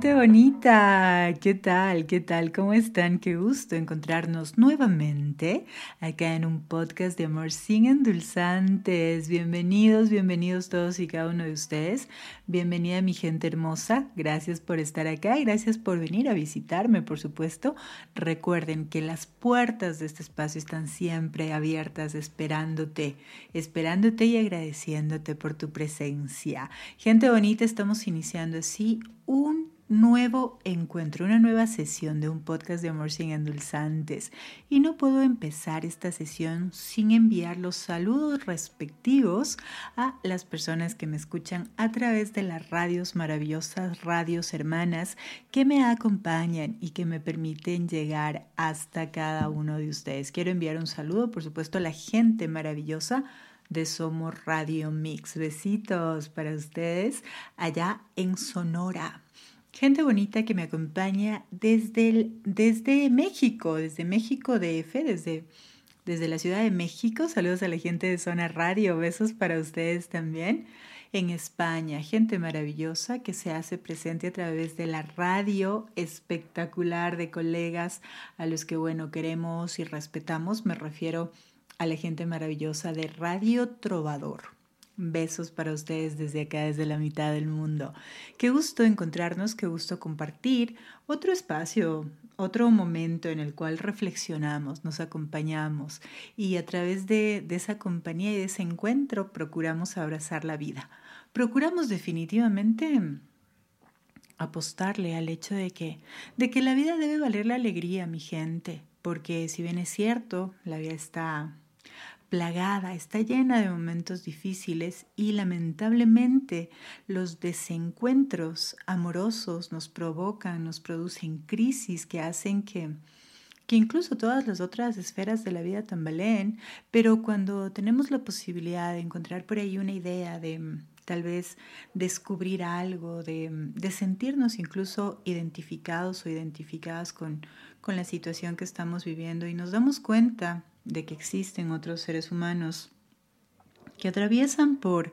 ¿Qué tal? ¿Qué tal? ¿Cómo están? Qué gusto encontrarnos nuevamente acá en un podcast de amor sin endulzantes. Bienvenidos, bienvenidos todos y cada uno de ustedes. Bienvenida mi gente hermosa. Gracias por estar acá y gracias por venir a visitarme, por supuesto. Recuerden que las puertas de este espacio están siempre abiertas, esperándote, esperándote y agradeciéndote por tu presencia. Gente bonita, estamos iniciando así un nuevo encuentro, una nueva sesión de un podcast de amor sin endulzantes. Y no puedo empezar esta sesión sin enviar los saludos respectivos a las personas que me escuchan a través de las radios maravillosas, radios hermanas que me acompañan y que me permiten llegar hasta cada uno de ustedes. Quiero enviar un saludo, por supuesto, a la gente maravillosa de Somos Radio Mix. Besitos para ustedes allá en Sonora. Gente bonita que me acompaña desde, desde México, desde México DF, desde, desde la Ciudad de México. Saludos a la gente de Zona Radio, besos para ustedes también. En España, gente maravillosa que se hace presente a través de la radio espectacular de colegas a los que, bueno, queremos y respetamos. Me refiero a la gente maravillosa de Radio Trovador. Besos para ustedes desde acá, desde la mitad del mundo. Qué gusto encontrarnos, qué gusto compartir otro espacio, otro momento en el cual reflexionamos, nos acompañamos y a través de, de esa compañía y de ese encuentro procuramos abrazar la vida. Procuramos definitivamente apostarle al hecho de que, de que la vida debe valer la alegría, mi gente, porque si bien es cierto, la vida está plagada, está llena de momentos difíciles y lamentablemente los desencuentros amorosos nos provocan, nos producen crisis que hacen que que incluso todas las otras esferas de la vida tambaleen, pero cuando tenemos la posibilidad de encontrar por ahí una idea, de mm, tal vez descubrir algo, de, mm, de sentirnos incluso identificados o identificadas con, con la situación que estamos viviendo y nos damos cuenta de que existen otros seres humanos que atraviesan por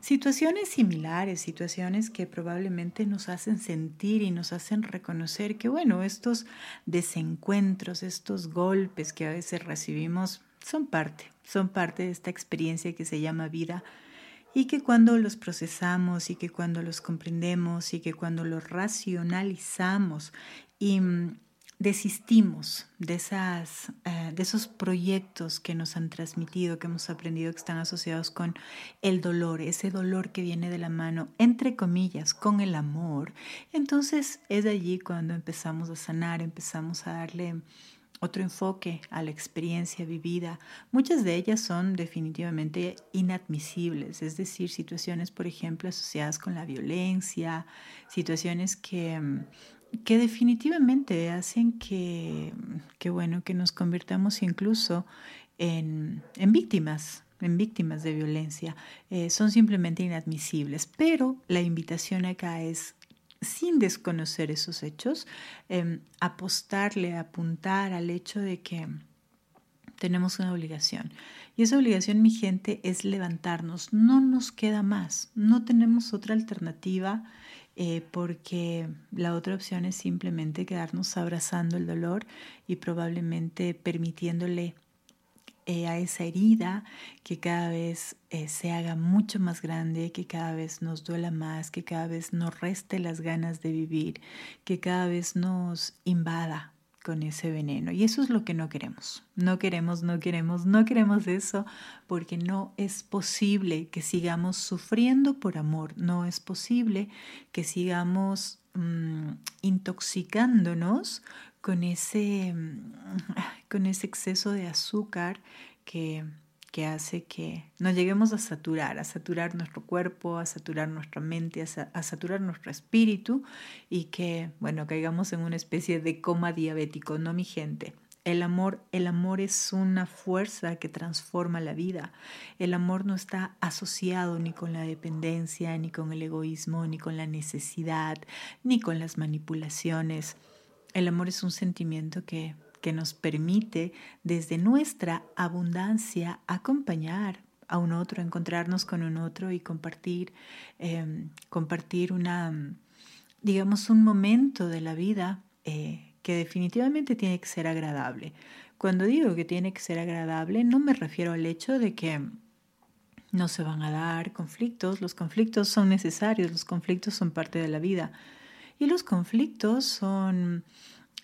situaciones similares, situaciones que probablemente nos hacen sentir y nos hacen reconocer que, bueno, estos desencuentros, estos golpes que a veces recibimos son parte, son parte de esta experiencia que se llama vida y que cuando los procesamos y que cuando los comprendemos y que cuando los racionalizamos y desistimos de, esas, eh, de esos proyectos que nos han transmitido, que hemos aprendido que están asociados con el dolor, ese dolor que viene de la mano, entre comillas, con el amor, entonces es allí cuando empezamos a sanar, empezamos a darle otro enfoque a la experiencia vivida. Muchas de ellas son definitivamente inadmisibles, es decir, situaciones, por ejemplo, asociadas con la violencia, situaciones que, mm, que definitivamente hacen que, que, bueno, que nos convirtamos incluso en, en víctimas en víctimas de violencia, eh, son simplemente inadmisibles. Pero la invitación acá es sin desconocer esos hechos, em, apostarle, apuntar al hecho de que tenemos una obligación. Y esa obligación, mi gente, es levantarnos. No nos queda más. No tenemos otra alternativa eh, porque la otra opción es simplemente quedarnos abrazando el dolor y probablemente permitiéndole eh, a esa herida que cada vez eh, se haga mucho más grande, que cada vez nos duela más, que cada vez nos reste las ganas de vivir, que cada vez nos invada con ese veneno. Y eso es lo que no queremos. No queremos, no queremos, no queremos eso porque no es posible que sigamos sufriendo por amor. No es posible que sigamos mm, intoxicándonos con ese, mm, con ese exceso de azúcar que, que hace que nos lleguemos a saturar, a saturar nuestro cuerpo, a saturar nuestra mente, a, saturar nuestro espíritu y que, bueno, caigamos en una especie de coma diabético, ¿no, mi gente? El amor, el amor es una fuerza que transforma la vida. El amor no está asociado ni con la dependencia, ni con el egoísmo, ni con la necesidad, ni con las manipulaciones. El amor es un sentimiento que, que nos permite desde nuestra abundancia acompañar a un otro, encontrarnos con un otro y compartir, em, compartir una, digamos, un momento de la vida eh, que definitivamente tiene que ser agradable. Cuando digo que tiene que ser agradable, no me refiero al hecho de que no se van a dar conflictos. Los conflictos son necesarios, los conflictos son parte de la vida. Y los conflictos son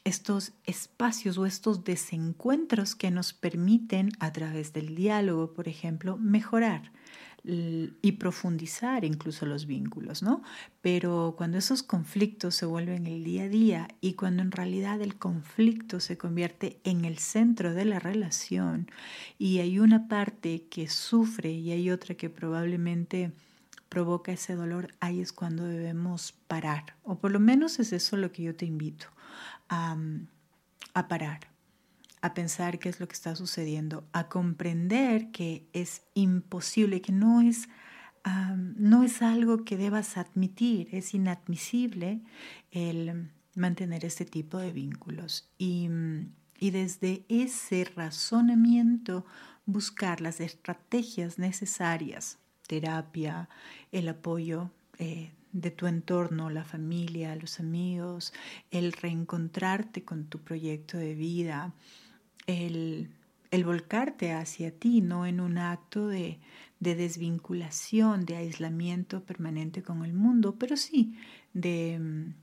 estos espacios o estos desencuentros que nos permiten a través del diálogo, por ejemplo, mejorar y profundizar incluso los vínculos, ¿no? Pero cuando esos conflictos se vuelven el día a día y cuando en realidad el conflicto se convierte en el centro de la relación y hay una parte que sufre y hay otra que probablemente provoca ese dolor, ahí es cuando debemos parar. O por lo menos es eso lo que yo te invito, a, parar, a pensar qué es lo que está sucediendo, a comprender que es imposible, que no es, no es algo que debas admitir, es inadmisible el mantener este tipo de vínculos. Y, y desde ese razonamiento buscar las estrategias necesarias terapia, el apoyo eh, de tu entorno, la familia, los amigos, el reencontrarte con tu proyecto de vida, el, volcarte hacia ti, no en un acto de, desvinculación, de aislamiento permanente con el mundo, pero sí de,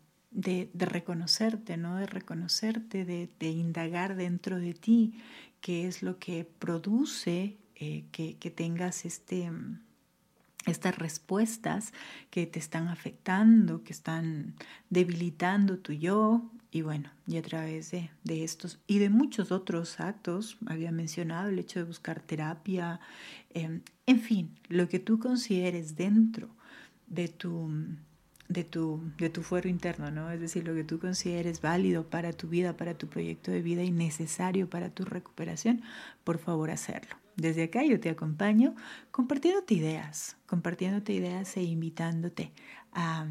reconocerte, ¿no? De reconocerte, de, indagar dentro de ti qué es lo que produce eh, que, que, tengas este, estas respuestas que te están afectando, que están debilitando tu yo. Y bueno, y a través de, estos y de muchos otros actos, había mencionado el hecho de buscar terapia, em, en fin, lo que tú consideres dentro de tu, de tu, de tu fuero interno, ¿no? Es decir, lo que tú consideres válido para tu vida, para tu proyecto de vida y necesario para tu recuperación, por favor hacerlo. Desde acá yo te acompaño compartiéndote ideas, compartiéndote ideas e invitándote a,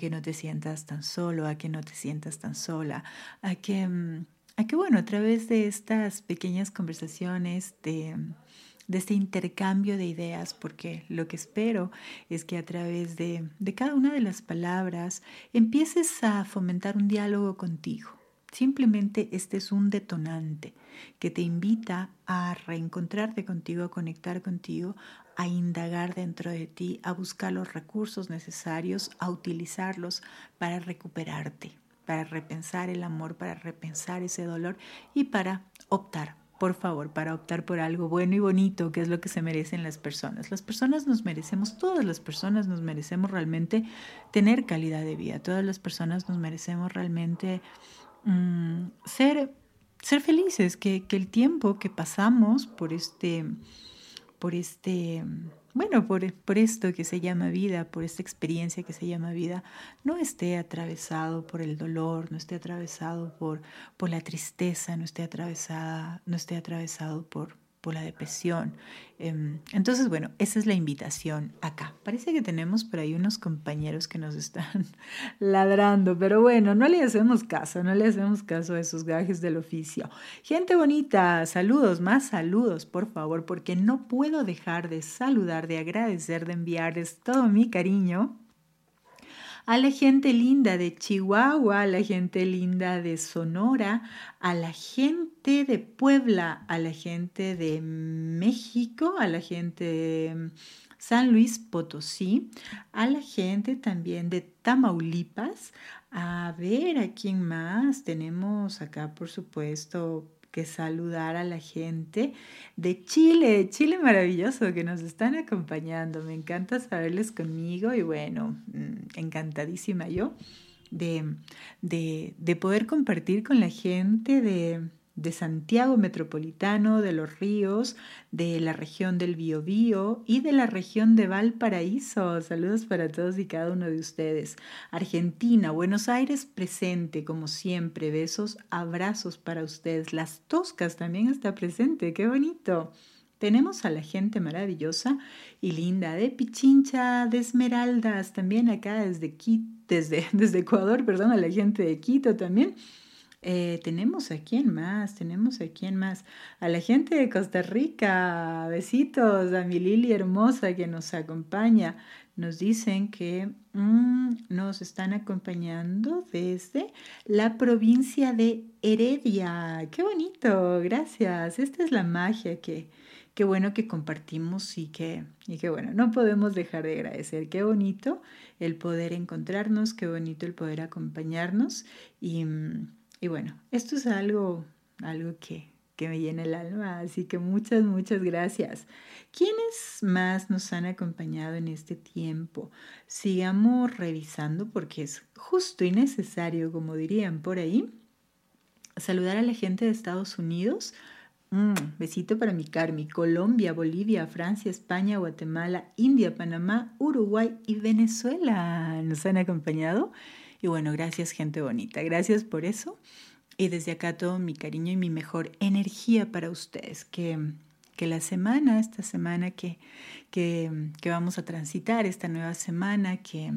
que no te sientas tan solo, a que no te sientas tan sola, a que, mm, a que bueno, a través de estas pequeñas conversaciones, de, de este intercambio de ideas, porque lo que espero es que a través de, de cada una de las palabras empieces a fomentar un diálogo contigo Simplemente este es un detonante que te invita a reencontrarte contigo, a conectar contigo, a indagar dentro de ti, a buscar los recursos necesarios, a utilizarlos para recuperarte, para repensar el amor, para repensar ese dolor y para optar, por favor, para optar por algo bueno y bonito, que es lo que se merecen las personas. Las personas nos merecemos, todas las personas nos merecemos realmente tener calidad de vida, todas las personas nos merecemos realmente Mm, ser ser felices, que, que, el tiempo que pasamos por este, por este, bueno, por, por, esto que se llama vida, por esta experiencia que se llama vida, no esté atravesado por el dolor, no esté atravesado por, por la tristeza, no esté atravesada, no esté atravesado por, por la depresión. Em, entonces, bueno, esa es la invitación acá. Parece que tenemos por ahí unos compañeros que nos están ladrando, pero bueno, no le hacemos caso, no le hacemos caso a esos gajes del oficio. Gente bonita, saludos, más saludos, por favor, porque no puedo dejar de saludar, de agradecer, de enviarles todo mi cariño a la gente linda de Chihuahua, a la gente linda de Sonora, a la gente de Puebla, a la gente de México, a la gente de San Luis Potosí, a la gente también de Tamaulipas. A ver, ¿a quién más? Tenemos acá, por supuesto, que saludar a la gente de Chile, Chile maravilloso que nos están acompañando. Me encanta saberles conmigo y bueno, mm, encantadísima yo de, de, de poder compartir con la gente de, de Santiago Metropolitano, de los ríos, de la región del Biobío y de la región de Valparaíso. Saludos para todos y cada uno de ustedes. Argentina, Buenos Aires presente, como siempre. Besos, abrazos para ustedes. Las Toscas también está presente, qué bonito. Tenemos a la gente maravillosa y linda de Pichincha, de Esmeraldas, también acá desde, desde, desde Ecuador, perdón, a la gente de Quito también. Eh, tenemos a quién más, tenemos a quién más. A la gente de Costa Rica, besitos, a mi Lili hermosa que nos acompaña. Nos dicen que mm, nos están acompañando desde la provincia de Heredia. Qué bonito, gracias. Esta es la magia que, qué bueno que compartimos y que, y que bueno, no podemos dejar de agradecer. Qué bonito el poder encontrarnos, qué bonito el poder acompañarnos y mm, y bueno, esto es algo, algo que, que me llena el alma, así que muchas, muchas gracias. ¿Quiénes más nos han acompañado en este tiempo? Sigamos revisando porque es justo y necesario, como dirían por ahí, saludar a la gente de Estados Unidos. Mm, besito para mi Carmi, Colombia, Bolivia, Francia, España, Guatemala, India, Panamá, Uruguay y Venezuela. ¿Nos han acompañado? Y bueno, gracias gente bonita, gracias por eso. Y desde acá todo mi cariño y mi mejor energía para ustedes. Que, que la semana, esta semana que, que, que, vamos a transitar, esta nueva semana que,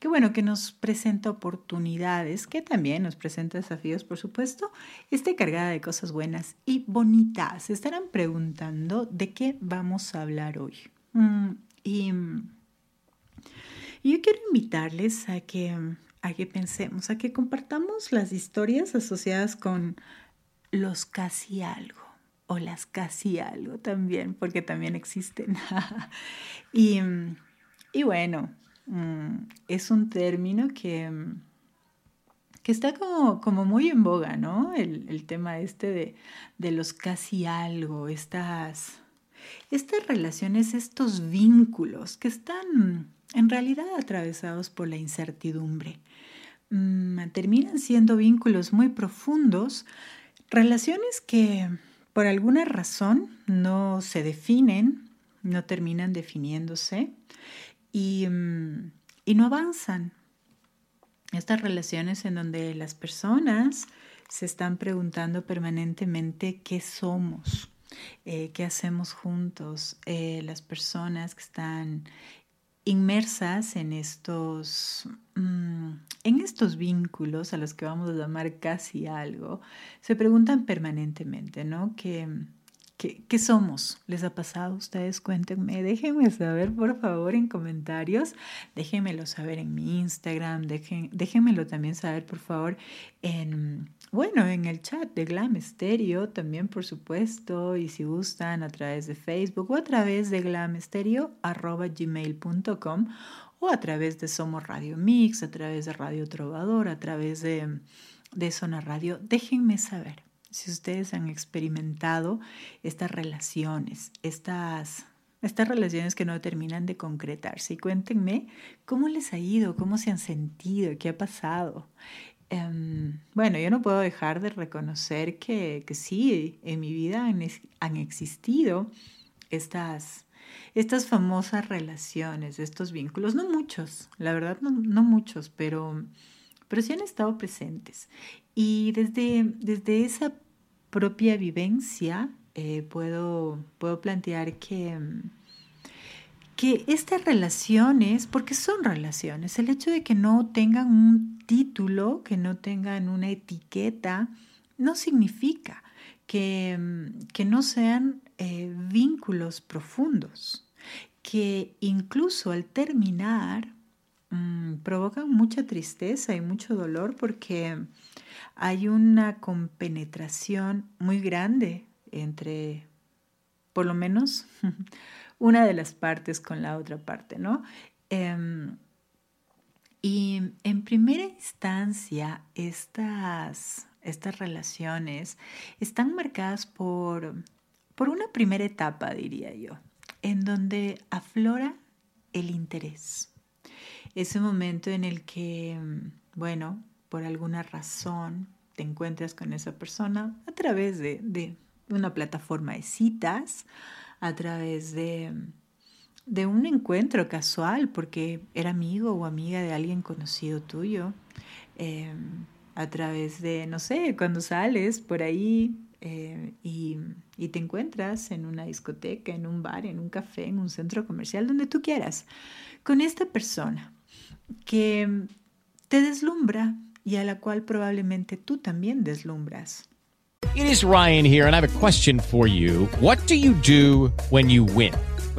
que bueno, que nos presenta oportunidades, que también nos presenta desafíos, por supuesto, esté cargada de cosas buenas y bonitas. Se estarán preguntando de qué vamos a hablar hoy. Mm, y y yo quiero invitarles a que, a que pensemos, a que compartamos las historias asociadas con los casi algo o las casi algo también, porque también existen. y, y, bueno, mm, es un término que, que está como, como muy en boga, ¿no? El, el tema este de, de, los casi algo, estas, estas relaciones, estos vínculos que están en realidad atravesados por la incertidumbre. Mm, terminan siendo vínculos muy profundos, relaciones que por alguna razón no se definen, no terminan definiéndose y, mm, y no avanzan. Estas relaciones en donde las personas se están preguntando permanentemente qué somos, eh, qué hacemos juntos, eh, las personas que están inmersas en estos, mm, en estos vínculos a los que vamos a llamar casi algo, se preguntan permanentemente, ¿no? ¿Qué, somos? ¿Les ha pasado? Ustedes cuéntenme, déjenme saber por favor en comentarios, déjenmelo saber en mi Instagram, dejen, déjenmelo también saber por favor en bueno, en el chat de Glam Stereo también, por supuesto, y si gustan a través de Facebook o a través de glamstereo.gmail.com o a través de Somos Radio Mix, a través de Radio Trovador, a través de, de Zona Radio, déjenme saber si ustedes han experimentado estas relaciones, estas, estas relaciones que no terminan de concretarse. Y cuéntenme cómo les ha ido, cómo se han sentido, qué ha pasado. em, bueno, yo no puedo dejar de reconocer que, que sí, en mi vida han, han existido estas, estas famosas relaciones, estos vínculos, no muchos, la verdad no, no muchos, pero, pero sí han estado presentes. Y desde, desde esa propia vivencia eh, puedo, puedo plantear que, que estas relaciones, porque son relaciones, el hecho de que no tengan un título, que no tengan una etiqueta, no significa que, que no sean eh, vínculos profundos, que incluso al terminar mm, provocan mucha tristeza y mucho dolor porque hay una compenetración muy grande entre, por lo menos, una de las partes con la otra parte, ¿no? Em, y en primera instancia, estas, estas relaciones están marcadas por, por una primera etapa, diría yo, en donde aflora el interés. Ese momento en el que, bueno, por alguna razón te encuentras con esa persona a través de, de una plataforma de citas, a través de, de un encuentro casual, porque era amigo o amiga de alguien conocido tuyo, em, a través de, no sé, cuando sales por ahí eh, y, y, te encuentras en una discoteca, en un bar, en un café, en un centro comercial, donde tú quieras, con esta persona que te deslumbra y a la cual probablemente tú también deslumbras. It is Ryan here, and I have a question for you. What do you do when you win?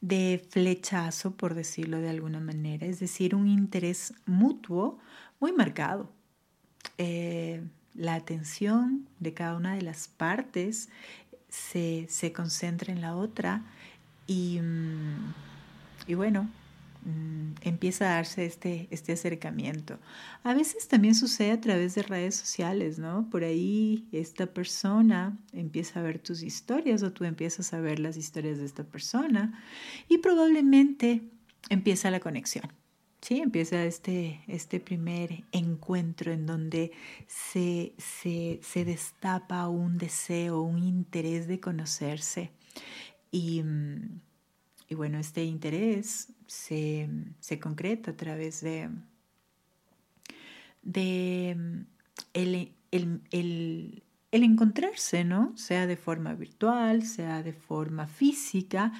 de flechazo, por decirlo de alguna manera, es decir, un interés mutuo muy marcado. Eh, la atención de cada una de las partes se, se concentra en la otra y, mm, y bueno, Mm, empieza a darse este, este acercamiento. A veces también sucede a través de redes sociales, ¿no? Por ahí esta persona empieza a ver tus historias o tú empiezas a ver las historias de esta persona y probablemente empieza la conexión. Sí, empieza este, este primer encuentro en donde se, se, se destapa un deseo, un interés de conocerse. Y, mm, y bueno, este interés se, concreta a través de, de el, el, encontrarse, ¿no? Sea de forma virtual, sea de forma física,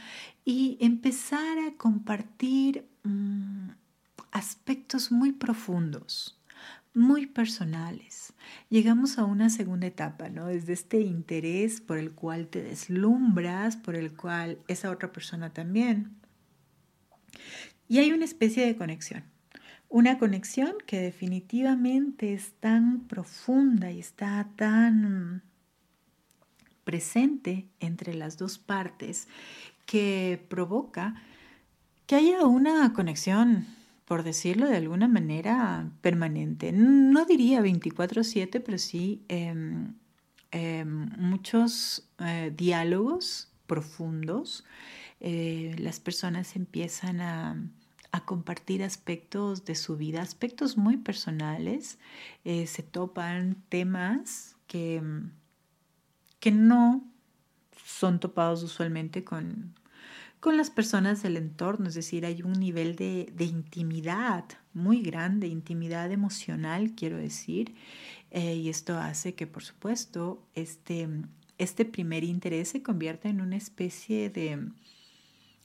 y empezar a compartir mm, aspectos muy profundos muy personales. Llegamos a una segunda etapa, ¿no? Desde este interés por el cual te deslumbras, por el cual esa otra persona también. Y hay una especie de conexión. Una conexión que definitivamente es tan profunda y está tan presente entre las dos partes que provoca que haya una conexión por decirlo de alguna manera, permanente. No diría 24/7, pero sí em, em, muchos eh, diálogos profundos. Eh, las personas empiezan a, compartir aspectos de su vida, aspectos muy personales. Eh, se topan temas que, que no son topados usualmente con, con las personas del entorno, es decir, hay un nivel de, intimidad muy grande, intimidad emocional, quiero decir, eh, y esto hace que, por supuesto, este, este primer interés se convierta en una especie de,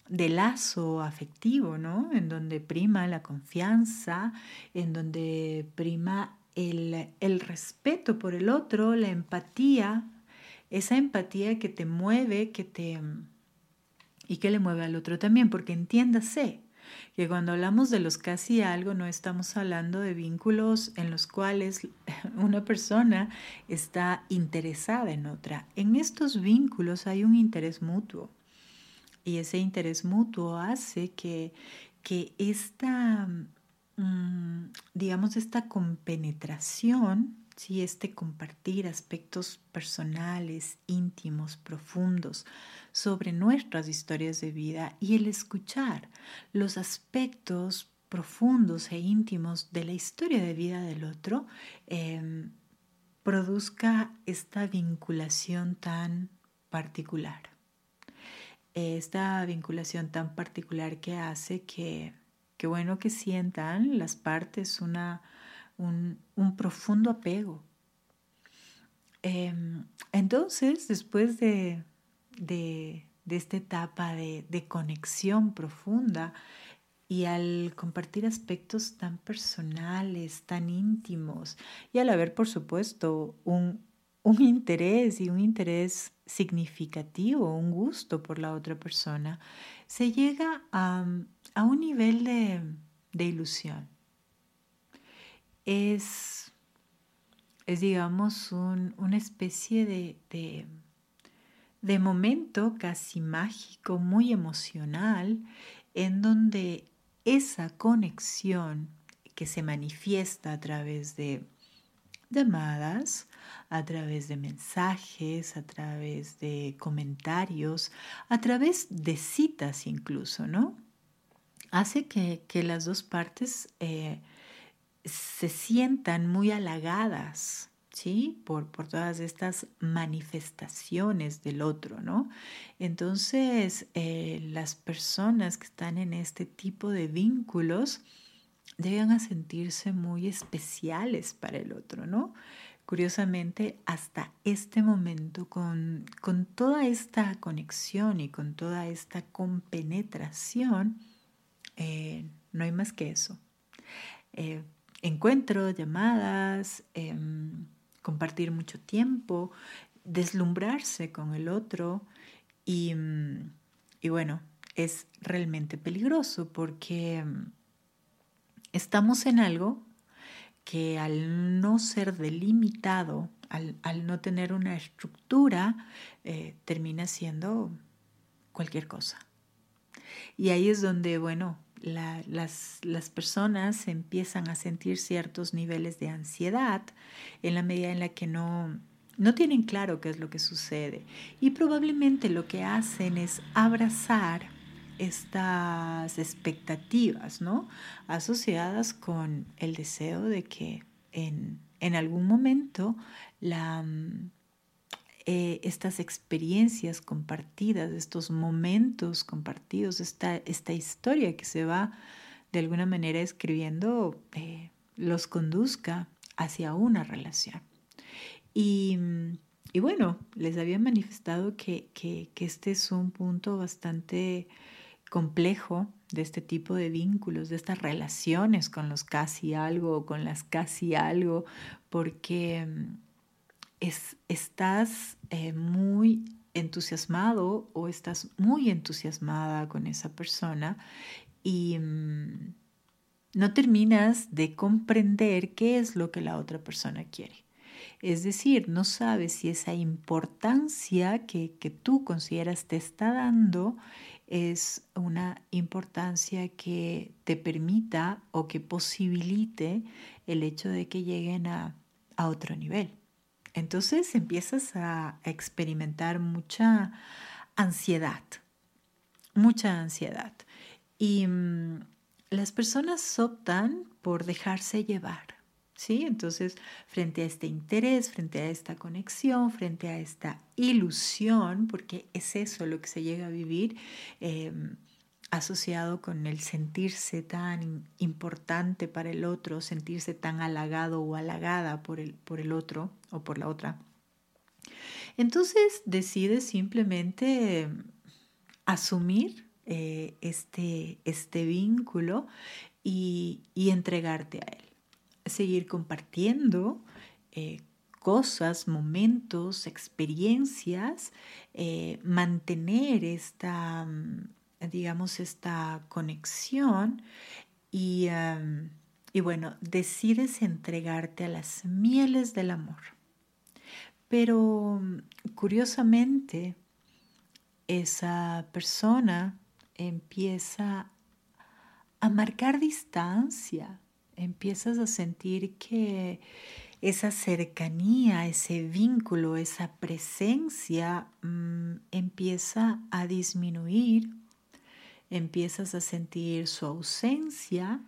de lazo afectivo, ¿no? En donde prima la confianza, en donde prima el, el respeto por el otro, la empatía, esa empatía que te mueve, que te y que le mueve al otro también, porque entiéndase, que cuando hablamos de los casi algo no estamos hablando de vínculos en los cuales una persona está interesada en otra. En estos vínculos hay un interés mutuo y ese interés mutuo hace que, que esta, mm, digamos, esta compenetración ¿sí? este compartir aspectos personales, íntimos, profundos sobre nuestras historias de vida y el escuchar los aspectos profundos e íntimos de la historia de vida del otro, em, produzca esta vinculación tan particular. Esta vinculación tan particular que hace que, que bueno, que sientan las partes una, un, profundo apego. Em, entonces, después de, de, esta etapa de, conexión profunda y al compartir aspectos tan personales, tan íntimos, y al haber, por supuesto, un, interés y un interés significativo, un gusto por la otra persona, se llega a, un nivel de ilusión es, es digamos, una especie de, de, momento casi mágico, muy emocional, en donde esa conexión que se manifiesta a través de llamadas, a través de mensajes, a través de comentarios, a través de citas incluso, ¿no? Hace que, las dos partes eh, se sientan muy halagadas, ¿sí? Por, por todas estas manifestaciones del otro, ¿no? Entonces, eh, las personas que están en este tipo de vínculos llegan a sentirse muy especiales para el otro, ¿no? Curiosamente, hasta este momento, con, con toda esta conexión y con toda esta compenetración, eh, no hay más que eso. Eh, encuentros, llamadas, em, compartir mucho tiempo, deslumbrarse con el otro y, y bueno, es realmente peligroso porque em, estamos en algo que al no ser delimitado, al, no tener una estructura, eh, termina siendo cualquier cosa. Y ahí es donde, bueno, las, las, personas empiezan a sentir ciertos niveles de ansiedad en la medida en la que no, no tienen claro qué es lo que sucede. Y probablemente lo que hacen es abrazar estas expectativas, ¿no? Asociadas con el deseo de que en, en algún momento la, eh, estas experiencias compartidas, estos momentos compartidos, esta, esta historia que se va de alguna manera escribiendo, eh, los conduzca hacia una relación. Y, y bueno, les había manifestado que, que, que este es un punto bastante complejo de este tipo de vínculos, de estas relaciones con los casi algo con las casi algo, porque estás eh, muy entusiasmado o estás muy entusiasmada con esa persona y mm, no terminas de comprender qué es lo que la otra persona quiere. Es decir, no sabes si esa importancia que, tú consideras te está dando es una importancia que te permita o que posibilite el hecho de que lleguen a otro nivel. Entonces empiezas a experimentar mucha ansiedad, mucha ansiedad. Y mm, las personas optan por dejarse llevar. ¿Sí? Entonces, frente a este interés, frente a esta conexión, frente a esta ilusión, porque es eso lo que se llega a vivir, em, asociado con el sentirse tan importante para el otro, sentirse tan halagado o halagada por el, por el otro o por la otra. Entonces decides simplemente asumir eh, este, este vínculo y, entregarte a él. Seguir compartiendo eh, cosas, momentos, experiencias, eh, mantener esta digamos, esta conexión y, em, y bueno, decides entregarte a las mieles del amor. Pero curiosamente, esa persona empieza a marcar distancia, empiezas a sentir que esa cercanía, ese vínculo, esa presencia mm, empieza a disminuir, empiezas a sentir su ausencia,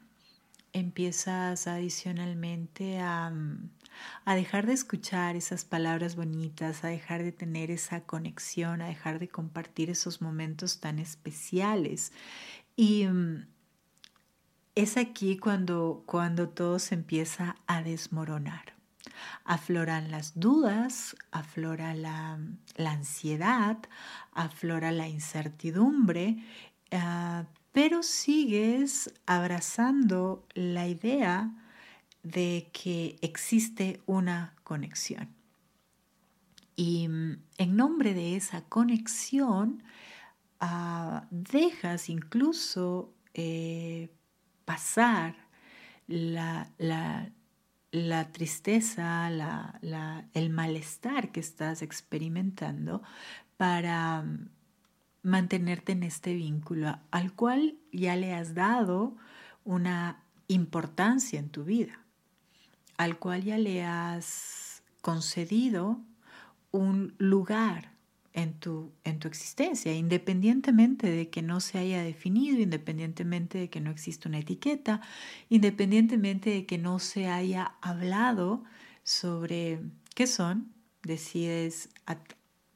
empiezas adicionalmente a, mm, a dejar de escuchar esas palabras bonitas, a dejar de tener esa conexión, a dejar de compartir esos momentos tan especiales. Y mm, es aquí cuando, cuando todo se empieza a desmoronar. Afloran las dudas, aflora la, ansiedad, aflora la incertidumbre, ah, pero sigues abrazando la idea de que existe una conexión. Y mm, en nombre de esa conexión, ah, dejas incluso eh, pasar la, la tristeza, la, el malestar que estás experimentando para mm, mantenerte en este vínculo al cual ya le has dado una importancia en tu vida, al cual ya le has concedido un lugar en tu, en tu existencia, independientemente de que no se haya definido, independientemente de que no exista una etiqueta, independientemente de que no se haya hablado sobre qué son, decides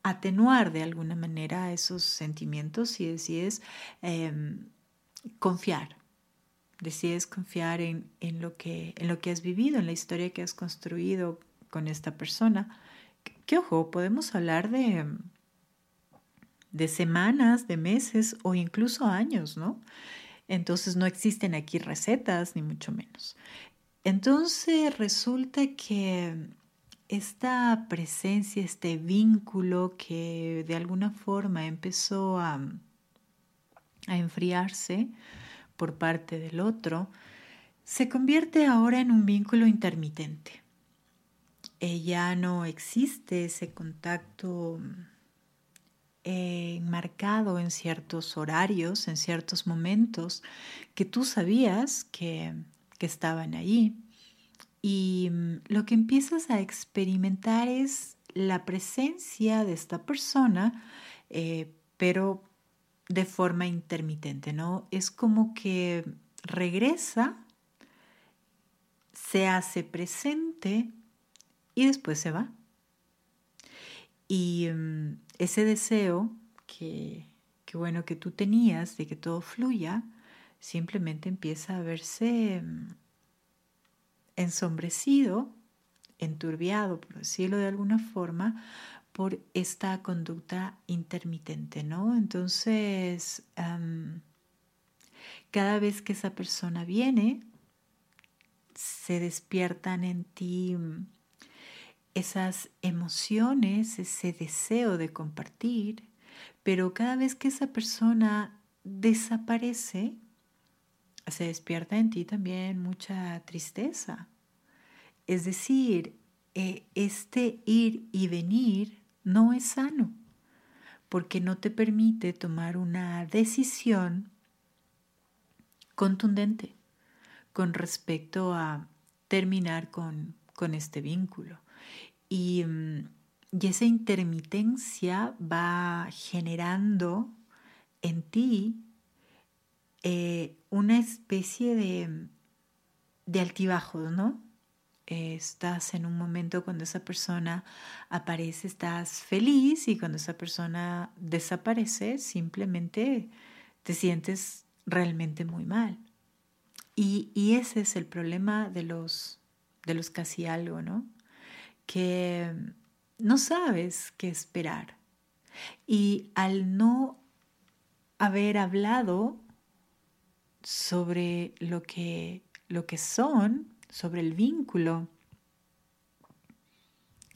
atenuar de alguna manera esos sentimientos y decides em, confiar, decides confiar en, en, lo que, en lo que has vivido, en la historia que has construido con esta persona. Que ojo, podemos hablar de de semanas, de meses o incluso años, ¿no? Entonces no existen aquí recetas, ni mucho menos. Entonces resulta que esta presencia, este vínculo que de alguna forma empezó a, enfriarse por parte del otro, se convierte ahora en un vínculo intermitente. ya no existe ese contacto eh, marcado en ciertos horarios, en ciertos momentos que tú sabías que, estaban ahí. Y mm, lo que empiezas a experimentar es la presencia de esta persona, eh, pero de forma intermitente, ¿no? Es como que regresa, se hace presente y después se va. Y mm, ese deseo que, bueno, que tú tenías de que todo fluya, simplemente empieza a verse mm, ensombrecido, enturbiado, por decirlo de alguna forma, por esta conducta intermitente, ¿no? Entonces, cada vez que esa persona viene, se despiertan en ti mm, esas emociones, ese deseo de compartir, pero cada vez que esa persona desaparece, se despierta en ti también mucha tristeza. Es decir, eh, este ir y venir no es sano porque no te permite tomar una decisión contundente con respecto a terminar con, con este vínculo. Mm, y, esa intermitencia va generando en ti eh, una especie de, de altibajos, ¿no? estás en un momento cuando esa persona aparece, estás feliz y cuando esa persona desaparece, simplemente te sientes realmente muy mal. Y, y ese es el problema de los, de los casi algo, ¿no? que no sabes qué esperar. Y al no haber hablado sobre lo que, lo que son, sobre el vínculo,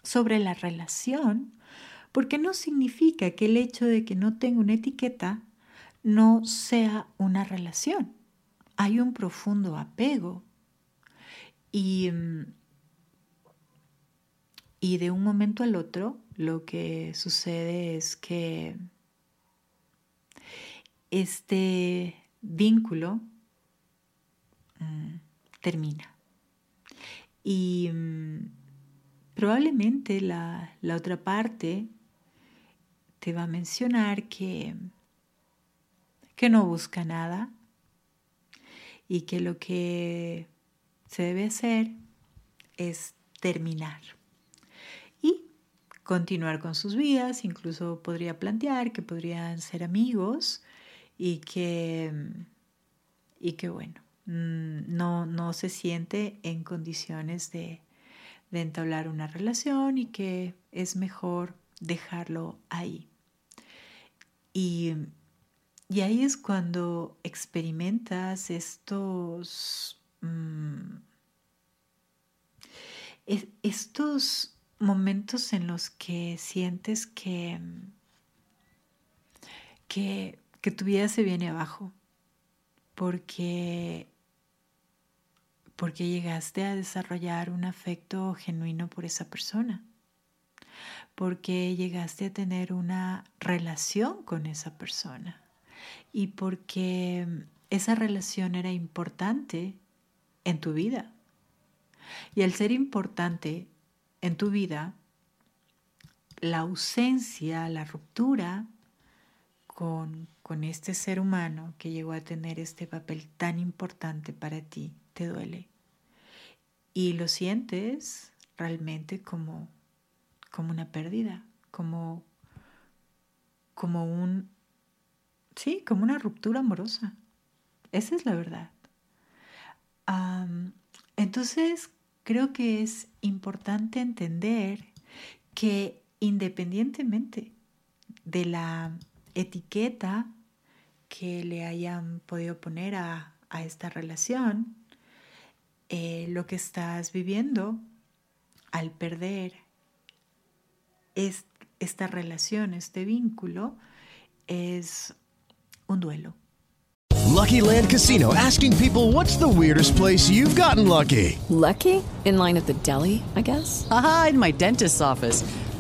sobre la relación, porque no significa que el hecho de que no tenga una etiqueta no sea una relación. Hay un profundo apego. Y, mm, y de un momento al otro lo que sucede es que este vínculo mm, termina. Y mm, probablemente la, la otra parte te va a mencionar que, que no busca nada y que lo que se debe hacer es terminar y continuar con sus vidas, incluso podría plantear que podrían ser amigos y que, y que bueno, mm, no, no se siente en condiciones de, entablar una relación y que es mejor dejarlo ahí. Y, ahí es cuando experimentas estos, mm, estos momentos en los que sientes que, que, que tu vida se viene abajo, porque, porque llegaste a desarrollar un afecto genuino por esa persona porque llegaste a tener una relación con esa persona y porque esa relación era importante en tu vida. Y al ser importante en tu vida, la ausencia, la ruptura con, este ser humano que llegó a tener este papel tan importante para ti, te duele. Y lo sientes realmente como como una pérdida, como, como un, sí, como una ruptura amorosa. Esa es la verdad. entonces, creo que es importante entender que independientemente de la etiqueta que le hayan podido poner a, esta relación, eh, lo que estás viviendo al perder es, esta relación, este vínculo, es un duelo. Lucky Land Casino asking people what's the weirdest place you've gotten lucky? Lucky? In line at the deli, I guess? Aha, in my dentist's office.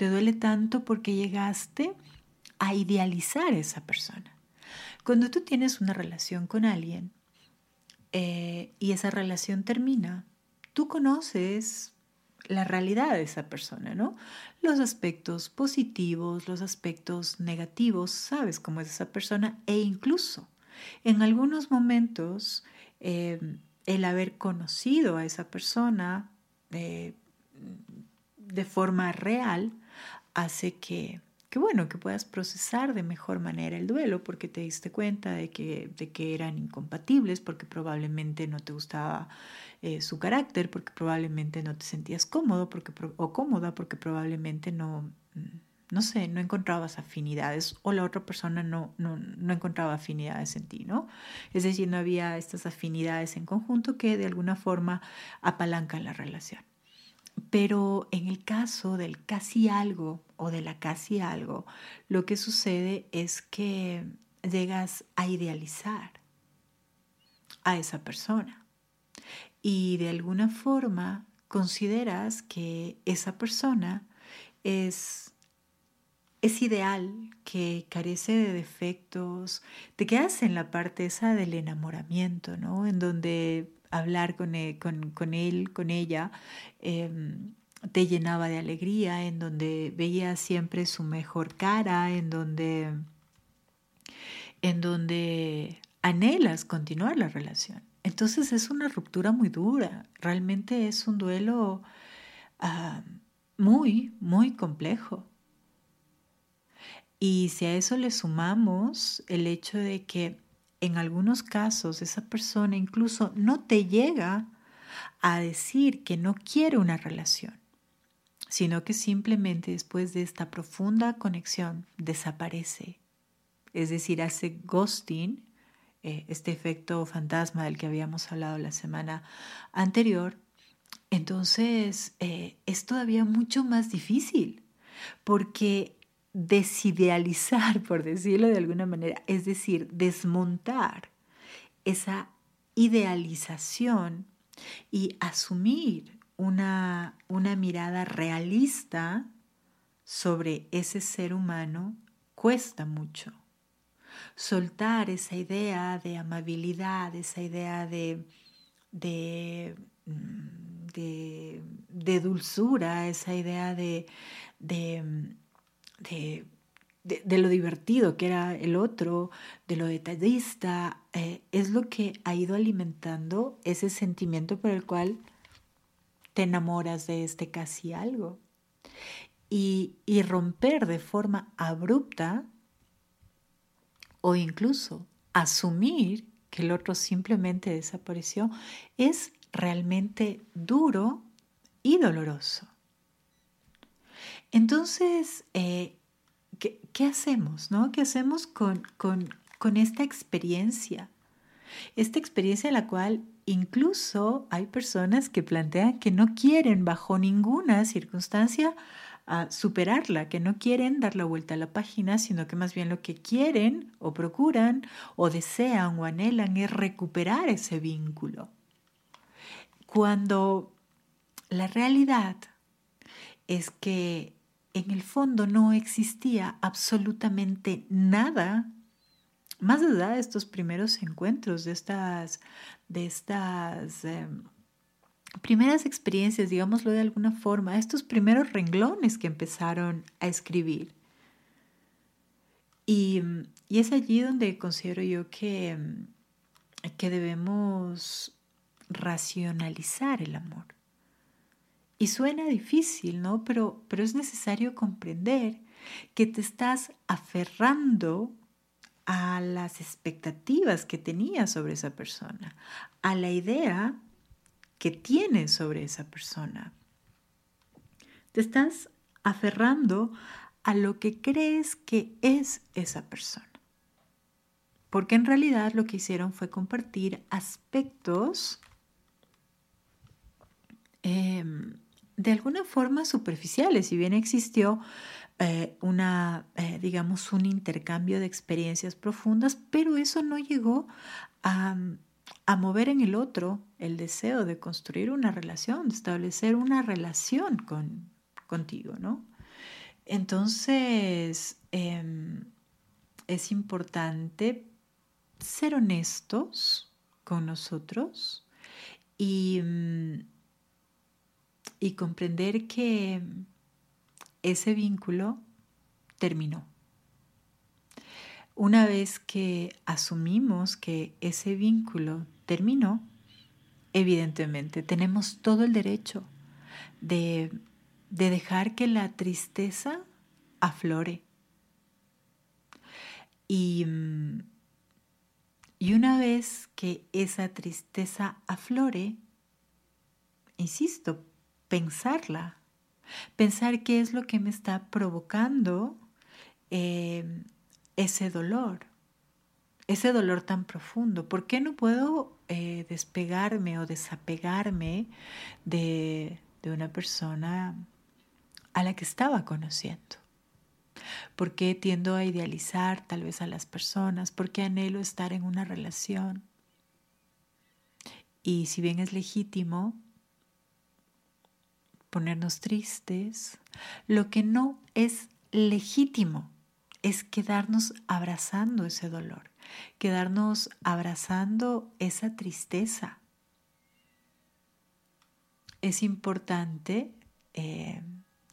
Te duele tanto porque llegaste a idealizar a esa persona. Cuando tú tienes una relación con alguien eh, y esa relación termina, tú conoces la realidad de esa persona, ¿no? Los aspectos positivos, los aspectos negativos, sabes cómo es esa persona e incluso en algunos momentos eh, el haber conocido a esa persona eh, de forma real hace que, que, bueno, que puedas procesar de mejor manera el duelo porque te diste cuenta de que, de que eran incompatibles, porque probablemente no te gustaba eh, su carácter, porque probablemente no te sentías cómodo porque, o cómoda, porque probablemente no, mm, no sé, no encontrabas afinidades o la otra persona no, no, no encontraba afinidades en ti, ¿no? Es decir, no había estas afinidades en conjunto que de alguna forma apalancan la relación. Pero en el caso del casi algo o de la casi algo, lo que sucede es que llegas a idealizar a esa persona y de alguna forma consideras que esa persona es, es ideal, que carece de defectos, te quedas en la parte esa del enamoramiento, ¿no? En donde hablar con él, con, él, con ella, em, te llenaba de alegría, en donde veías siempre su mejor cara, en donde, en donde anhelas continuar la relación. Entonces es una ruptura muy dura, realmente es un duelo ah, muy, muy complejo. Y si a eso le sumamos el hecho de que en algunos casos esa persona incluso no te llega a decir que no quiere una relación, sino que simplemente después de esta profunda conexión desaparece, es decir, hace ghosting, eh, este efecto fantasma del que habíamos hablado la semana anterior, entonces eh, es todavía mucho más difícil, porque desidealizar, por decirlo de alguna manera, es decir, desmontar esa idealización y asumir una, una mirada realista sobre ese ser humano cuesta mucho. Soltar esa idea de amabilidad, esa idea de, de, mm, de, dulzura, esa idea de, de, de, lo divertido que era el otro, de lo detallista, eh, es lo que ha ido alimentando ese sentimiento por el cual te enamoras de este casi algo. Y, y romper de forma abrupta o incluso asumir que el otro simplemente desapareció es realmente duro y doloroso. Entonces, eh, ¿qué, hacemos? No? ¿Qué hacemos con, con, esta experiencia? Esta experiencia en la cual incluso hay personas que plantean que no quieren bajo ninguna circunstancia ah, superarla, que no quieren dar la vuelta a la página, sino que más bien lo que quieren o procuran o desean o anhelan es recuperar ese vínculo. Cuando la realidad es que en el fondo no existía absolutamente nada más allá de estos primeros encuentros, de estas, de estas em, primeras experiencias, digámoslo de alguna forma, estos primeros renglones que empezaron a escribir. Y, y es allí donde considero yo que, que debemos racionalizar el amor. Y suena difícil, ¿no? Pero, pero es necesario comprender que te estás aferrando a las expectativas que tenías sobre esa persona, a la idea que tienes sobre esa persona. Te estás aferrando a lo que crees que es esa persona. Porque en realidad lo que hicieron fue compartir aspectos em, de alguna forma superficiales, si bien existió eh, una, eh, digamos, un intercambio de experiencias profundas, pero eso no llegó a, a, mover en el otro el deseo de construir una relación, de establecer una relación con, contigo, ¿no? Entonces, em, es importante ser honestos con nosotros y mm, y comprender que ese vínculo terminó. Una vez que asumimos que ese vínculo terminó, evidentemente tenemos todo el derecho de, dejar que la tristeza aflore. Y, y una vez que esa tristeza aflore, insisto, pensarla, pensar qué es lo que me está provocando eh, ese dolor, ese dolor tan profundo. ¿Por qué no puedo eh, despegarme o desapegarme de, de una persona a la que estaba conociendo? ¿Por qué tiendo a idealizar tal vez a las personas? ¿Por qué anhelo estar en una relación? Y si bien es legítimo, ponernos tristes. Lo que no es legítimo es quedarnos abrazando ese dolor, quedarnos abrazando esa tristeza. Es importante eh,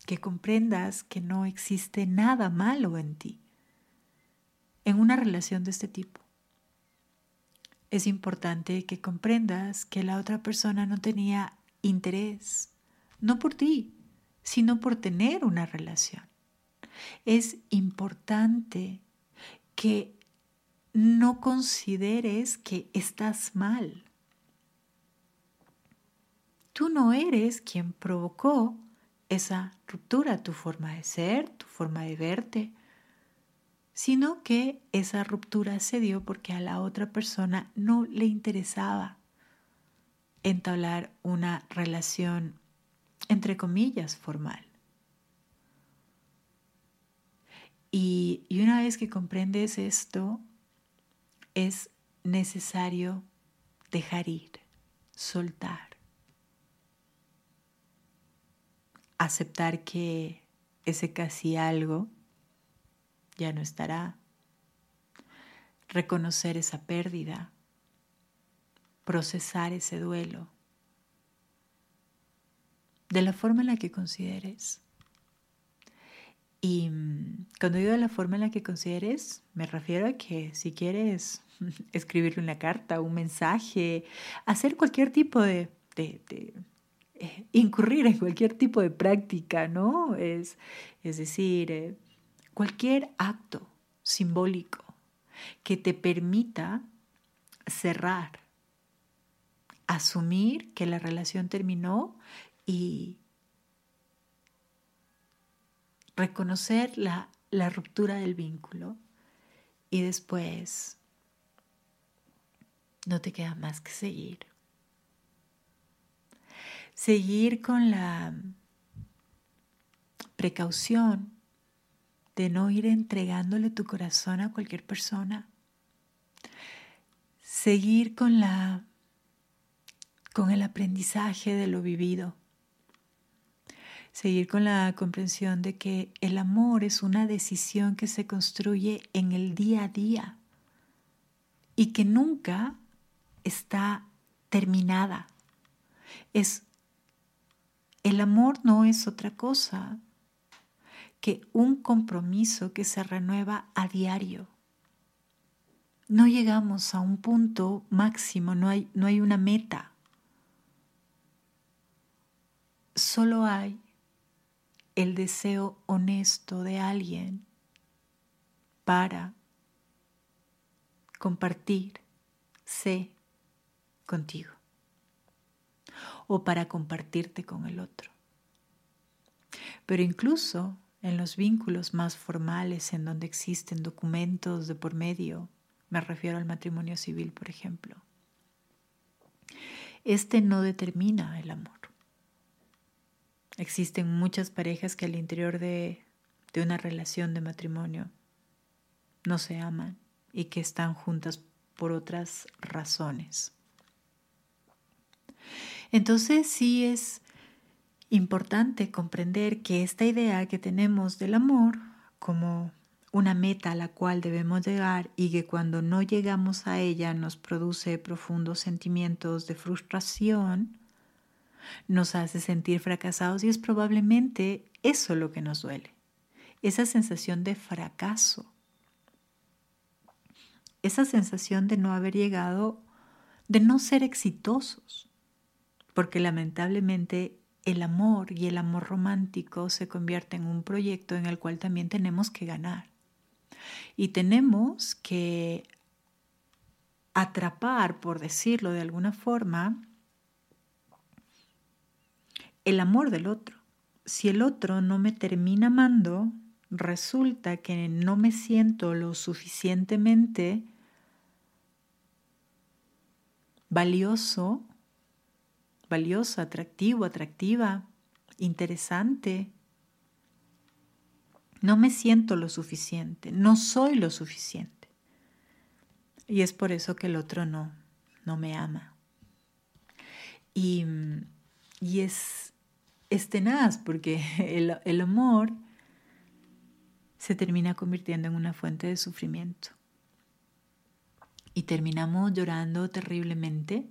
que comprendas que no existe nada malo en ti, en una relación de este tipo. Es importante que comprendas que la otra persona no tenía interés no por ti, sino por tener una relación. Es importante que no consideres que estás mal. Tú no eres quien provocó esa ruptura, tu forma de ser, tu forma de verte, sino que esa ruptura se dio porque a la otra persona no le interesaba entablar una relación, entre comillas, formal. Y, una vez que comprendes esto, es necesario dejar ir, soltar, aceptar que ese casi algo ya no estará, reconocer esa pérdida, procesar ese duelo de la forma en la que consideres. Y mm, cuando digo de la forma en la que consideres, me refiero a que si quieres escribirle una carta, un mensaje, hacer cualquier tipo de, de, eh, incurrir en cualquier tipo de práctica, ¿no? Es, es decir, eh, cualquier acto simbólico que te permita cerrar asumir que la relación terminó y reconocer la, la ruptura del vínculo y después no te queda más que seguir. Seguir con la precaución de no ir entregándole tu corazón a cualquier persona. Seguir con la con el aprendizaje de lo vivido. Seguir con la comprensión de que el amor es una decisión que se construye en el día a día y que nunca está terminada. Es el amor no es otra cosa que un compromiso que se renueva a diario. No llegamos a un punto máximo, no hay, no hay una meta solo hay el deseo honesto de alguien para compartir, sé, contigo o para compartirte con el otro. Pero incluso en los vínculos más formales en donde existen documentos de por medio, me refiero al matrimonio civil, por ejemplo, este no determina el amor. Existen muchas parejas que al interior de, una relación de matrimonio no se aman y que están juntas por otras razones. Entonces sí es importante comprender que esta idea que tenemos del amor como una meta a la cual debemos llegar y que cuando no llegamos a ella nos produce profundos sentimientos de frustración, nos hace sentir fracasados y es probablemente eso lo que nos duele, esa sensación de fracaso, esa sensación de no haber llegado, de no ser exitosos, porque lamentablemente el amor y el amor romántico se convierte en un proyecto en el cual también tenemos que ganar. Y tenemos que atrapar, por decirlo de alguna forma, el amor del otro. Si el otro no me termina amando, resulta que no me siento lo suficientemente valioso, valioso, atractivo, atractiva, interesante. No me siento lo suficiente, no soy lo suficiente. Y es por eso que el otro no, no me ama. Y, y es es tenaz porque el, el amor se termina convirtiendo en una fuente de sufrimiento. Y terminamos llorando terriblemente,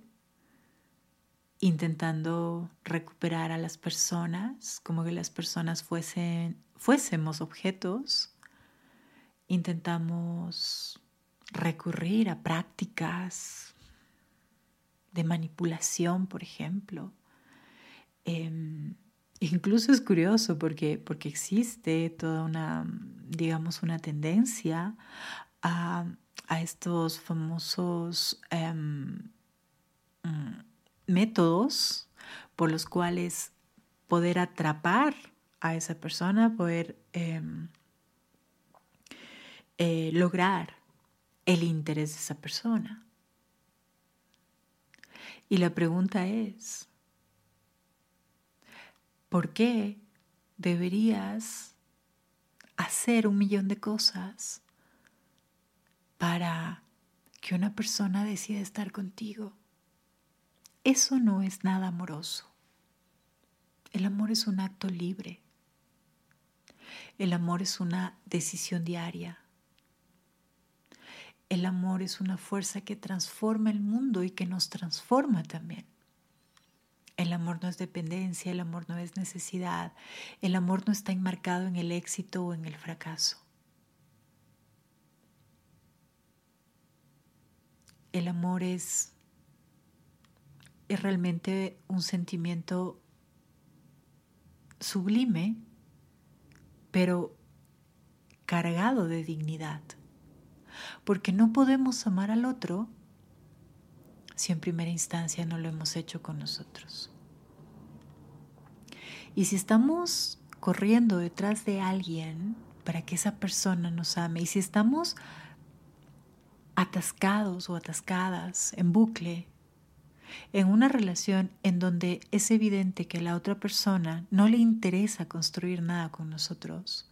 intentando recuperar a las personas, como que las personas fuesen, fuésemos objetos. Intentamos recurrir a prácticas de manipulación, por ejemplo. Em, incluso es curioso porque, porque existe toda una, digamos, una tendencia a, estos famosos em, mm, métodos por los cuales poder atrapar a esa persona, poder em, eh, lograr el interés de esa persona. Y la pregunta es, ¿por qué deberías hacer un millón de cosas para que una persona decida estar contigo? Eso no es nada amoroso. El amor es un acto libre. El amor es una decisión diaria. El amor es una fuerza que transforma el mundo y que nos transforma también. El amor no es dependencia, el amor no es necesidad, el amor no está enmarcado en el éxito o en el fracaso. El amor es, es realmente un sentimiento sublime, pero cargado de dignidad porque no podemos amar al otro si en primera instancia no lo hemos hecho con nosotros. Y si estamos corriendo detrás de alguien para que esa persona nos ame, y si estamos atascados o atascadas en bucle, en una relación en donde es evidente que la otra persona no le interesa construir nada con nosotros,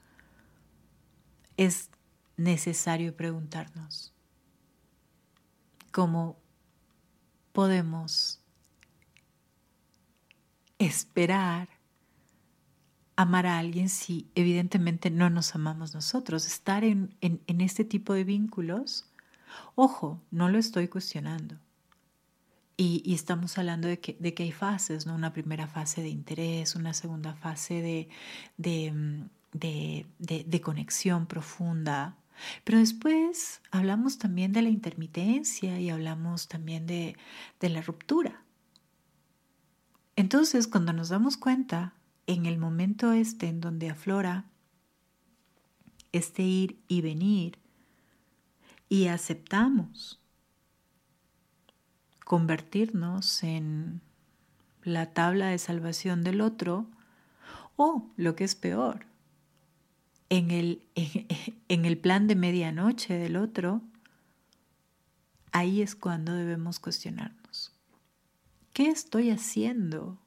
es necesario preguntarnos cómo podemos esperar amar a alguien si evidentemente no nos amamos nosotros. Estar en, este tipo de vínculos, ojo, no lo estoy cuestionando. Y, estamos hablando de que, de que, hay fases, ¿no? Una primera fase de interés, una segunda fase de, de, mm, de conexión profunda, pero después hablamos también de la intermitencia y hablamos también de, de la ruptura. Entonces, cuando nos damos cuenta, en el momento este en donde aflora este ir y venir, y aceptamos convertirnos en la tabla de salvación del otro, o lo que es peor, en el, en, el plan de medianoche del otro, ahí es cuando debemos cuestionarnos. ¿Qué estoy haciendo?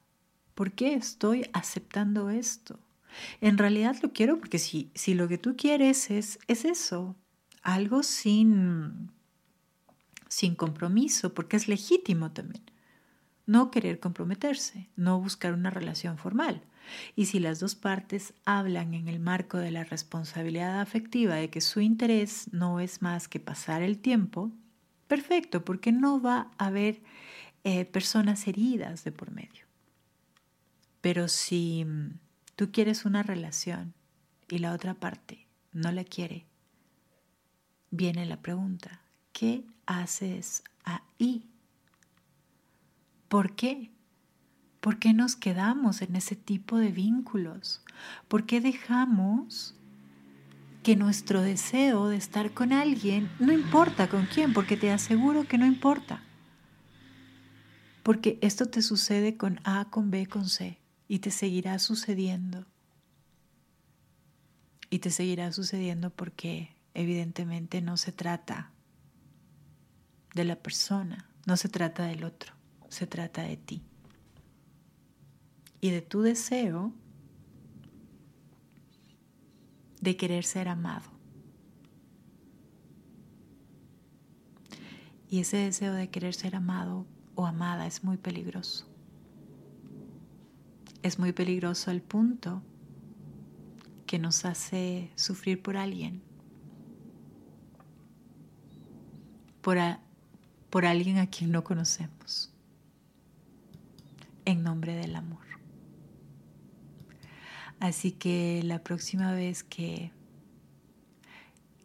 ¿Por qué estoy aceptando esto? En realidad lo quiero porque si, si lo que tú quieres es, es eso, algo sin, sin compromiso, porque es legítimo también. No querer comprometerse, no buscar una relación formal. Y si las dos partes hablan en el marco de la responsabilidad afectiva de que su interés no es más que pasar el tiempo, perfecto, porque no va a haber eh, personas heridas de por medio. Pero si mm, tú quieres una relación y la otra parte no la quiere, viene la pregunta, ¿qué haces ahí? ¿Por qué? ¿Por qué nos quedamos en ese tipo de vínculos? ¿Por qué dejamos que nuestro deseo de estar con alguien, no importa con quién, porque te aseguro que no importa? Porque esto te sucede con A, con B, con C, y te seguirá sucediendo. Y te seguirá sucediendo porque evidentemente no se trata de la persona, no se trata del otro, se trata de ti y de tu deseo de querer ser amado. Y ese deseo de querer ser amado o amada es muy peligroso. Es muy peligroso al punto que nos hace sufrir por alguien, por, por alguien a quien no conocemos, en nombre del amor. Así que la próxima vez que,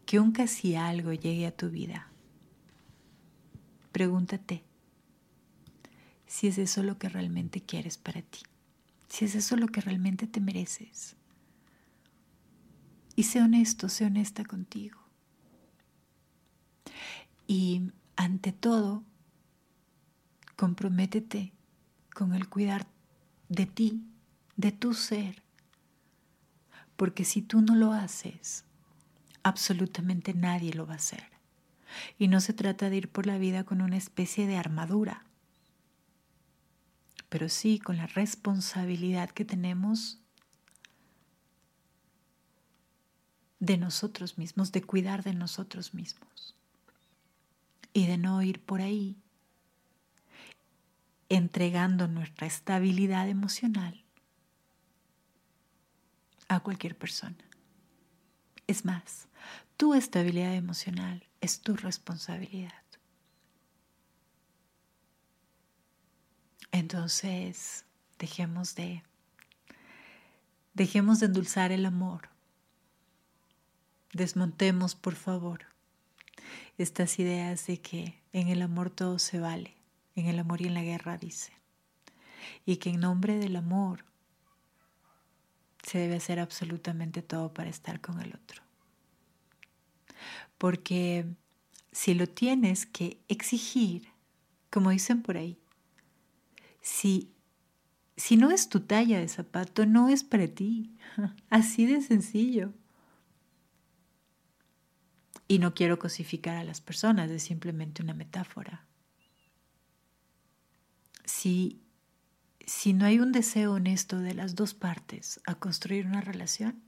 que un casi algo llegue a tu vida, pregúntate si es eso lo que realmente quieres para ti, si es eso lo que realmente te mereces. Y sé honesto, sé honesta contigo. Y ante todo, comprométete con el cuidar de ti, de tu ser. Porque si tú no lo haces, absolutamente nadie lo va a hacer. Y no se trata de ir por la vida con una especie de armadura, pero sí con la responsabilidad que tenemos de nosotros mismos, de cuidar de nosotros mismos y de no ir por ahí entregando nuestra estabilidad emocional a cualquier persona. Es más, tu estabilidad emocional es tu responsabilidad. Entonces, dejemos de dejemos de endulzar el amor. Desmontemos, por favor, estas ideas de que en el amor todo se vale, en el amor y en la guerra, dice, y que en nombre del amor se debe hacer absolutamente todo para estar con el otro. Porque si lo tienes que exigir, como dicen por ahí, si, si no es tu talla de zapato, no es para ti. Así de sencillo. Y no quiero cosificar a las personas, es simplemente una metáfora. Si, si no hay un deseo honesto de las dos partes a construir una relación,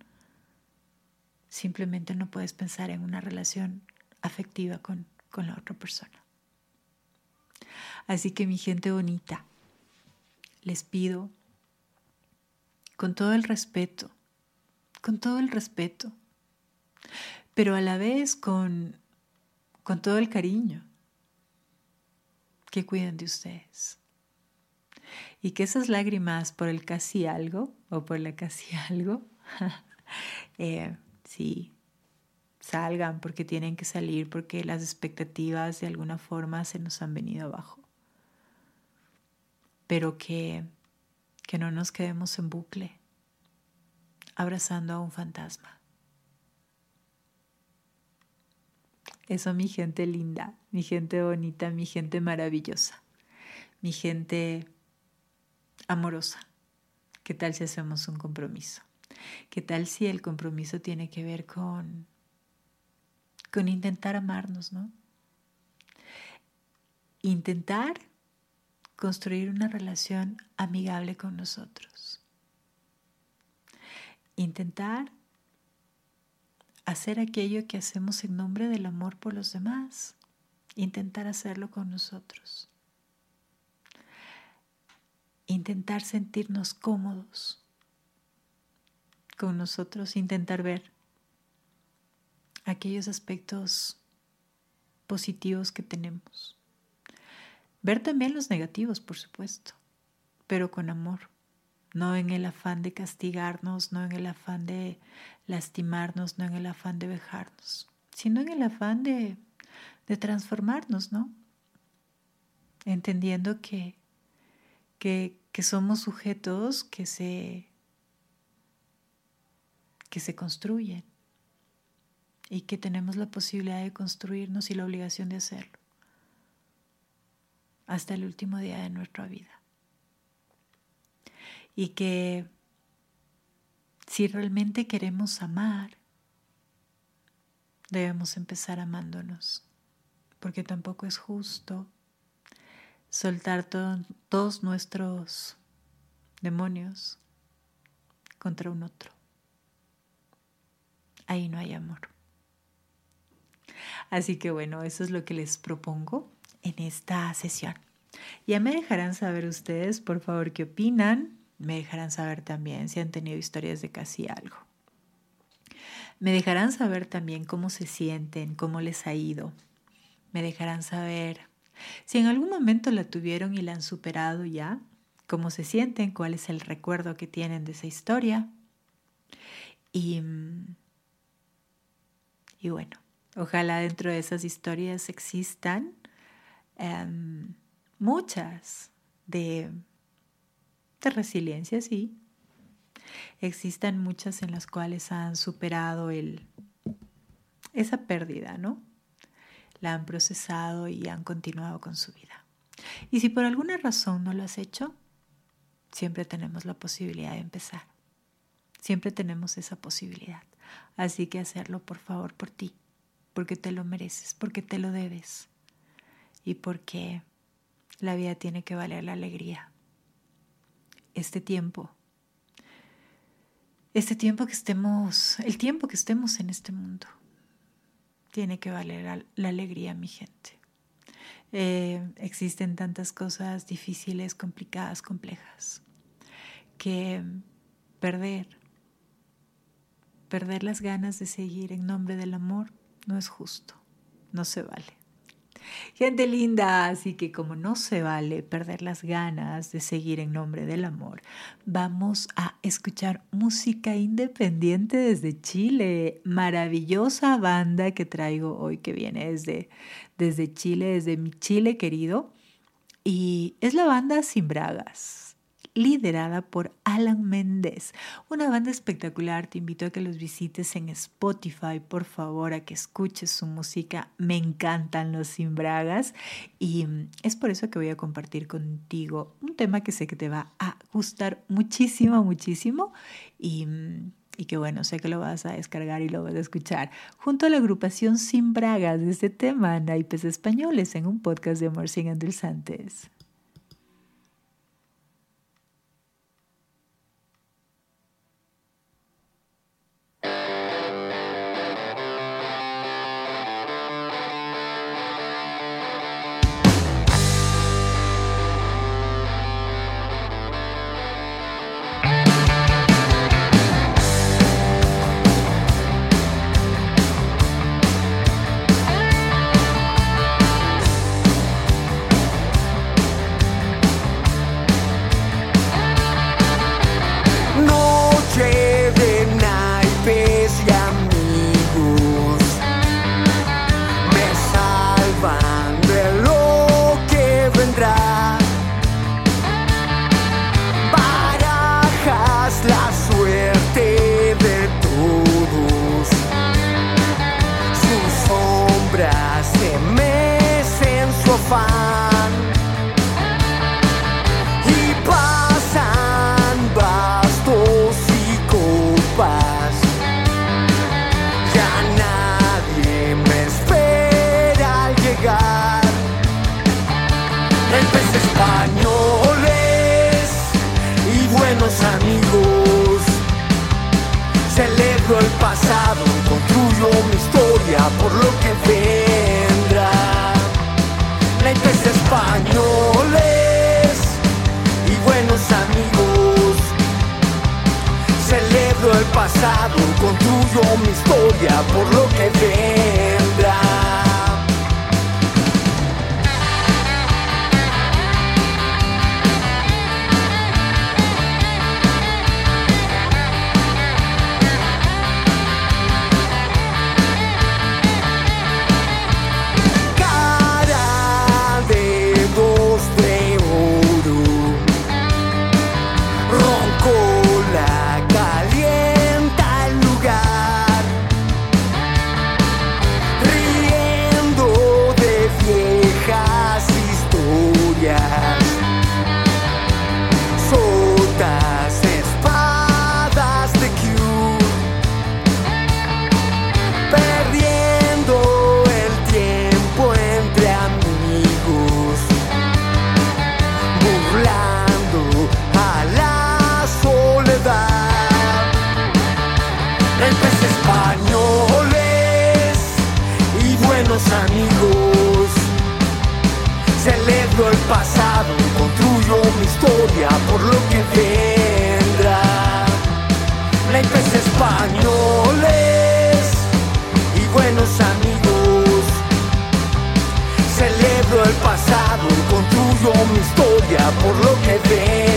simplemente no puedes pensar en una relación afectiva con, con la otra persona. Así que mi gente bonita, les pido con todo el respeto, con todo el respeto, pero a la vez con, con todo el cariño, que cuiden de ustedes. Y que esas lágrimas por el casi algo o por la casi algo, eh, sí, salgan porque tienen que salir, porque las expectativas de alguna forma se nos han venido abajo pero que, que no nos quedemos en bucle abrazando a un fantasma. Eso mi gente linda, mi gente bonita, mi gente maravillosa, mi gente amorosa. ¿Qué tal si hacemos un compromiso? ¿Qué tal si el compromiso tiene que ver con con intentar amarnos, ¿no? Intentar construir una relación amigable con nosotros. Intentar hacer aquello que hacemos en nombre del amor por los demás. Intentar hacerlo con nosotros. Intentar sentirnos cómodos con nosotros. Intentar ver aquellos aspectos positivos que tenemos. Ver también los negativos, por supuesto, pero con amor, no en el afán de castigarnos, no en el afán de lastimarnos, no en el afán de vejarnos, sino en el afán de, de transformarnos, ¿no? Entendiendo que, que, somos sujetos que se, que se construyen y que tenemos la posibilidad de construirnos y la obligación de hacerlo hasta el último día de nuestra vida. Y que si realmente queremos amar, debemos empezar amándonos, porque tampoco es justo soltar todos nuestros demonios contra un otro. Ahí no hay amor. Así que bueno, eso es lo que les propongo en esta sesión. Ya me dejarán saber ustedes, por favor, qué opinan. Me dejarán saber también si han tenido historias de casi algo. Me dejarán saber también cómo se sienten, cómo les ha ido. Me dejarán saber si en algún momento la tuvieron y la han superado ya, cómo se sienten, cuál es el recuerdo que tienen de esa historia. Y, y bueno, ojalá dentro de esas historias existan Em, muchas de, de resiliencia, sí. Existen muchas en las cuales han superado el, esa pérdida, ¿no? La han procesado y han continuado con su vida. Y si por alguna razón no lo has hecho, siempre tenemos la posibilidad de empezar. Siempre tenemos esa posibilidad. Así que hacerlo, por favor, por ti, porque te lo mereces, porque te lo debes y porque la vida tiene que valer la alegría. Este tiempo, este tiempo que estemos, el tiempo que estemos en este mundo, tiene que valer la alegría, mi gente. Eh, existen tantas cosas difíciles, complicadas, complejas, que perder, perder las ganas de seguir en nombre del amor no es justo, no se vale. Gente linda, así que como no se vale perder las ganas de seguir en nombre del amor, vamos a escuchar música independiente desde Chile. Maravillosa banda que traigo hoy que viene desde, desde Chile, desde mi Chile querido. Y es la banda Sin Bragas liderada por Alan Méndez. Una banda espectacular, te invito a que los visites en Spotify, por favor, a que escuches su música. Me encantan los Simbragas y mm, es por eso que voy a compartir contigo un tema que sé que te va a gustar muchísimo, muchísimo y mm, y que bueno, sé que lo vas a descargar y lo vas a escuchar junto a la agrupación Sin Bragas de este tema, Naipes Españoles, en un podcast de Amor Sin Endulzantes. pasado construyo mi historia por lo que veo. por lo que vendrá. Naipes españoles y buenos amigos. Celebro el pasado, construyo mi historia por lo que vendrá.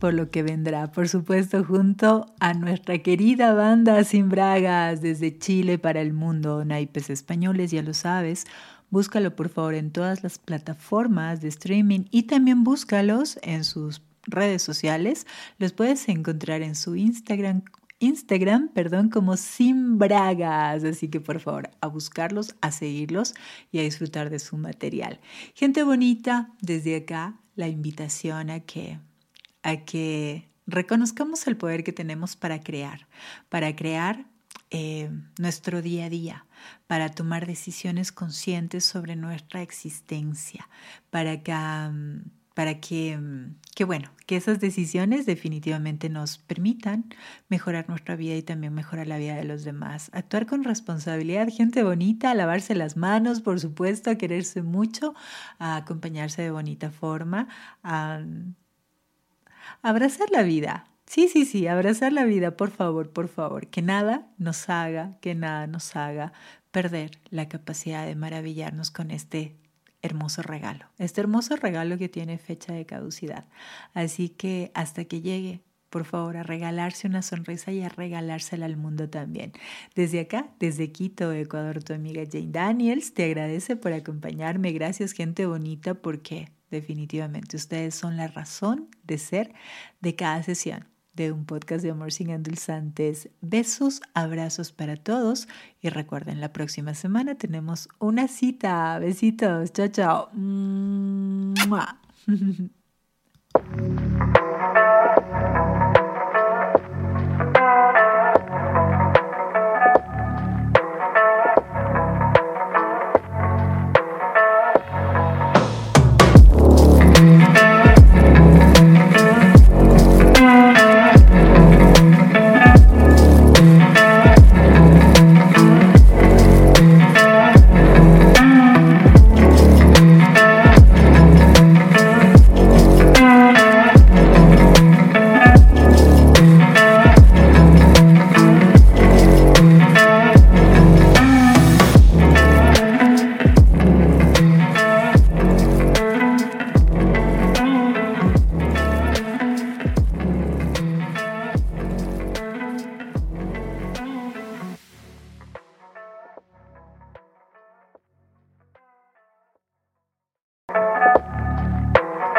Por lo que vendrá, por supuesto, junto a nuestra querida banda Sin Bragas desde Chile para el mundo, naipes españoles, ya lo sabes. Búscalo por favor en todas las plataformas de streaming y también búscalos en sus redes sociales. Los puedes encontrar en su Instagram Instagram, perdón, como Sin Bragas. Así que por favor, a buscarlos, a seguirlos y a disfrutar de su material. Gente bonita, desde acá la invitación a que a que reconozcamos el poder que tenemos para crear, para crear eh, nuestro día a día, para tomar decisiones conscientes sobre nuestra existencia, para que, para que, que, bueno, que esas decisiones definitivamente nos permitan mejorar nuestra vida y también mejorar la vida de los demás. Actuar con responsabilidad, gente bonita, lavarse las manos, por supuesto, a quererse mucho, a acompañarse de bonita forma, a Abrazar la vida. Sí, sí, sí, abrazar la vida, por favor, por favor. Que nada nos haga, que nada nos haga perder la capacidad de maravillarnos con este hermoso regalo. Este hermoso regalo que tiene fecha de caducidad. Así que hasta que llegue, por favor, a regalarse una sonrisa y a regalársela al mundo también. Desde acá, desde Quito, Ecuador, tu amiga Jane Daniels te agradece por acompañarme. Gracias, gente bonita, porque definitivamente. Ustedes son la razón de ser de cada sesión de un podcast de amor sin endulzantes. Besos, abrazos para todos y recuerden, la próxima semana tenemos una cita. Besitos, chao, chao.